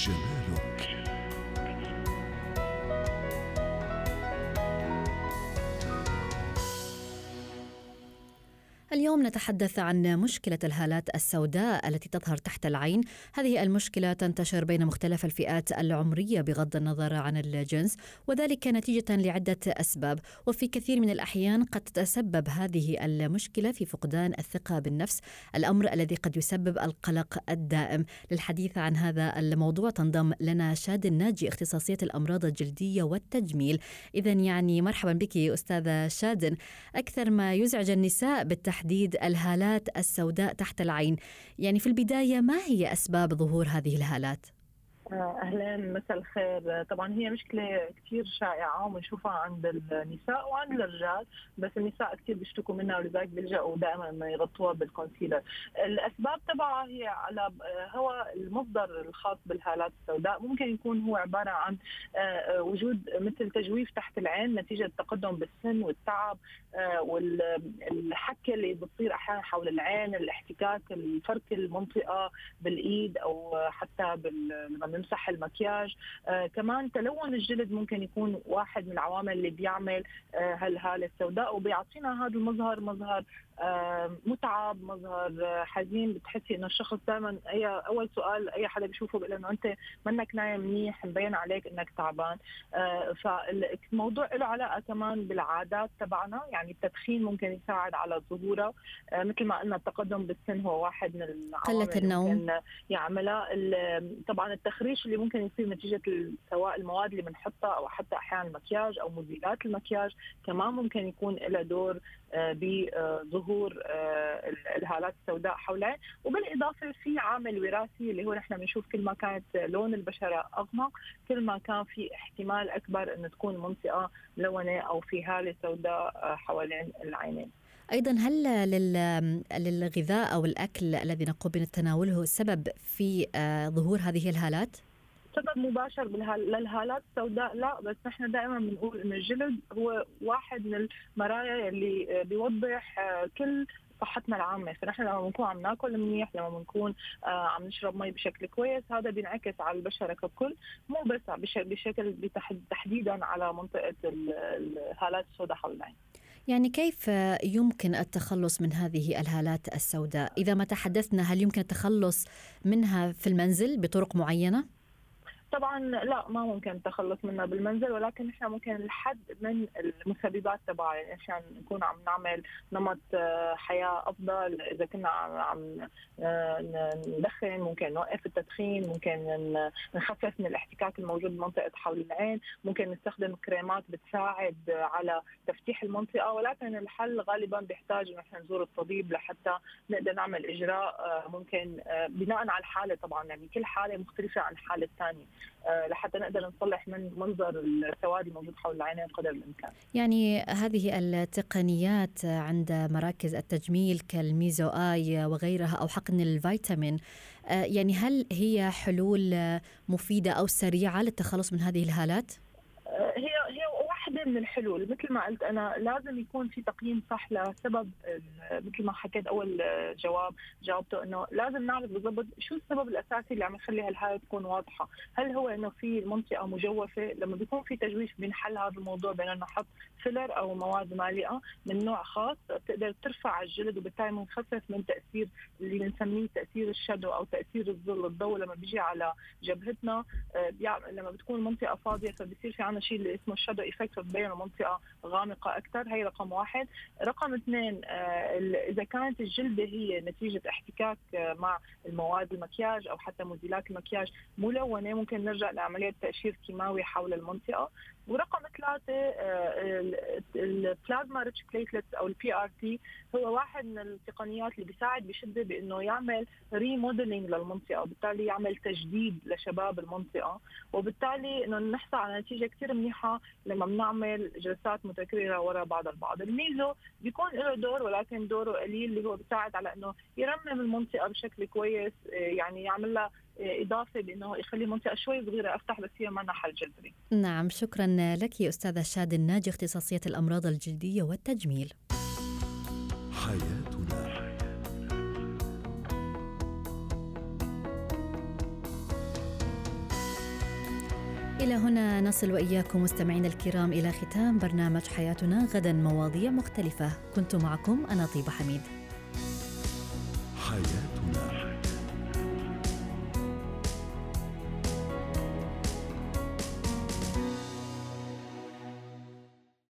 Janeiro. اليوم نتحدث عن مشكلة الهالات السوداء التي تظهر تحت العين. هذه المشكلة تنتشر بين مختلف الفئات العمرية بغض النظر عن الجنس وذلك نتيجة لعدة أسباب. وفي كثير من الأحيان قد تتسبب هذه المشكلة في فقدان الثقة بالنفس الأمر الذي قد يسبب القلق الدائم. للحديث عن هذا الموضوع تنضم لنا شاد الناجي اختصاصية الأمراض الجلدية والتجميل. إذا يعني مرحبا بك أستاذة شادن أكثر ما يزعج النساء بالتحديد تحديد الهالات السوداء تحت العين. يعني في البداية ما هي أسباب ظهور هذه الهالات؟ أهلا مساء الخير. طبعا هي مشكلة كثير شائعة وبنشوفها عند النساء وعند الرجال بس النساء كثير بيشتكوا منها ولذلك بيلجأوا دائما إنه يغطوها بالكونسيلر. الأسباب تبعها هي على هو المصدر الخاص بالهالات السوداء. ممكن يكون هو عبارة عن آه، وجود مثل تجويف تحت العين نتيجة التقدم بالسن والتعب آه، والحكه اللي بتصير أحيانا حول العين الاحتكاك الفرك المنطقة بالإيد أو حتى لما بنمسح المكياج. آه كمان تلون الجلد ممكن يكون واحد من العوامل اللي بيعمل آه هالهالة السوداء وبيعطينا هذا المظهر مظهر متعب مظهر حزين. بتحسي إنه الشخص دائما اي أول سؤال أي حدا بيشوفه بيقول إنه أنت منك نايم منيح مبين عليك إنك تعبان. آه، فالموضوع له علاقة كمان بالعادات تبعنا. يعني التدخين ممكن يساعد على ظهورها آه، مثل ما قلنا التقدم بالسن هو واحد من العوامل قلة النوم. يعملها. طبعا التخريش اللي ممكن يصير نتيجة سواء المواد اللي بنحطها أو حتى أحيانا المكياج أو مزيلات المكياج كمان ممكن يكون لها دور آه، بظهور آه، الهالات السوداء حولين. وبالإضافة في عامل وراثي اللي هو نحن بنشوف كل ما كانت لون البشرة أغمق كل ما كان في احتمال أكبر انه تكون منطقة ملونة أو في هالة سوداء حوالين العينين. أيضا هل للغذاء أو الأكل الذي نقوم بتناوله سبب في ظهور هذه الهالات؟ سبب مباشر للهالات السوداء لا بس نحن دائما بنقول إنه الجلد هو واحد من المرايا اللي بيوضح آه، كل صحتنا العامة. فنحن لما بنكون عم ناكل منيح لما بنكون آه عم نشرب مي بشكل كويس هذا بينعكس على البشرة ككل مو بس بشكل تحديدا على منطقة الهالات السوداء حول العين يعني كيف يمكن التخلص من هذه الهالات السوداء؟ إذا ما تحدثنا هل يمكن التخلص منها في المنزل بطرق معينة؟ طبعا لا ما ممكن التخلص منها بالمنزل ولكن نحن ممكن الحد من المسببات تبعها يعني عشان نكون عم نعمل نمط آه، حياة أفضل. إذا كنا عم آه، ندخن ممكن نوقف التدخين ممكن نخفف من الاحتكاك الموجود بمنطقة حول العين ممكن نستخدم كريمات بتساعد على تفتيح المنطقة. ولكن الحل غالبا بيحتاج إنه نحن نزور الطبيب لحتى نقدر نعمل إجراء آه، ممكن بناء على الحالة طبعا. يعني كل حالة مختلفة عن الحالة الثانية. لحتى نقدر نصلح من منظر السواد الموجود حول العينين قدر الإمكان. يعني هذه التقنيات عند مراكز التجميل كالميزو آي وغيرها أو حقن الفيتامين آه، يعني هل هي حلول مفيدة أو سريعة للتخلص من هذه الهالات؟ آه، هي واحدة من الحلول. مثل ما قلت أنا لازم يكون في تقييم صح لسبب مثل ما حكيت أول جواب جاوبته إنه لازم نعرف بالضبط شو السبب الأساسي اللي عم يخلي هالحالة تكون واضحة. هل هو إنه في منطقة مجوفة؟ لما بيكون في تجويف بنحل هذا الموضوع بنحط filler أو مواد مالئة من نوع خاص بتقدر ترفع الجلد وبالتالي بنخفف من تأثير اللي بنسميه تأثير ال shadow أو تأثير الظل. الضوء لما بيجي على جبهتنا آه، لما بتكون المنطقة فاضية فبصير في عنا شيء اللي اسمه ال shadow effect تبين منطقة غامقة أكثر. هي رقم واحد. رقم اثنين آه، إذا كانت الجلدة هي نتيجة احتكاك آه، مع المواد المكياج أو حتى مزيلات المكياج ملونة ممكن نرجع لعملية تقشير كيماوي حول المنطقة. ورقم ثلاثة آه، البلازما rich platelets أو ال PRP هو واحد من التقنيات اللي بيساعد بشدة بأنه يعمل remodeling للمنطقة وبالتالي يعمل تجديد لشباب المنطقة. وبالتالي أنه نحصل على نتيجة كثير منيحة لما بنعمل جلسات متكررة وراء بعض البعض الميزو بيكون له دور ولكن دوره قليل اللي هو بيساعد على أنه يرمم المنطقة بشكل كويس آه، يعني يعمل لها إضافة بإنه يخلي المنطقة شوي صغيرة أفتح بس هي ما حل جذري. نعم شكرا لك أستاذة شاد الناجي اختصاصية الأمراض الجلدية والتجميل. حياتنا. إلى هنا نصل وإياكم مستمعينا الكرام إلى ختام برنامج حياتنا غدا مواضيع مختلفة. كنت معكم أنا طيبة حميد. حياتنا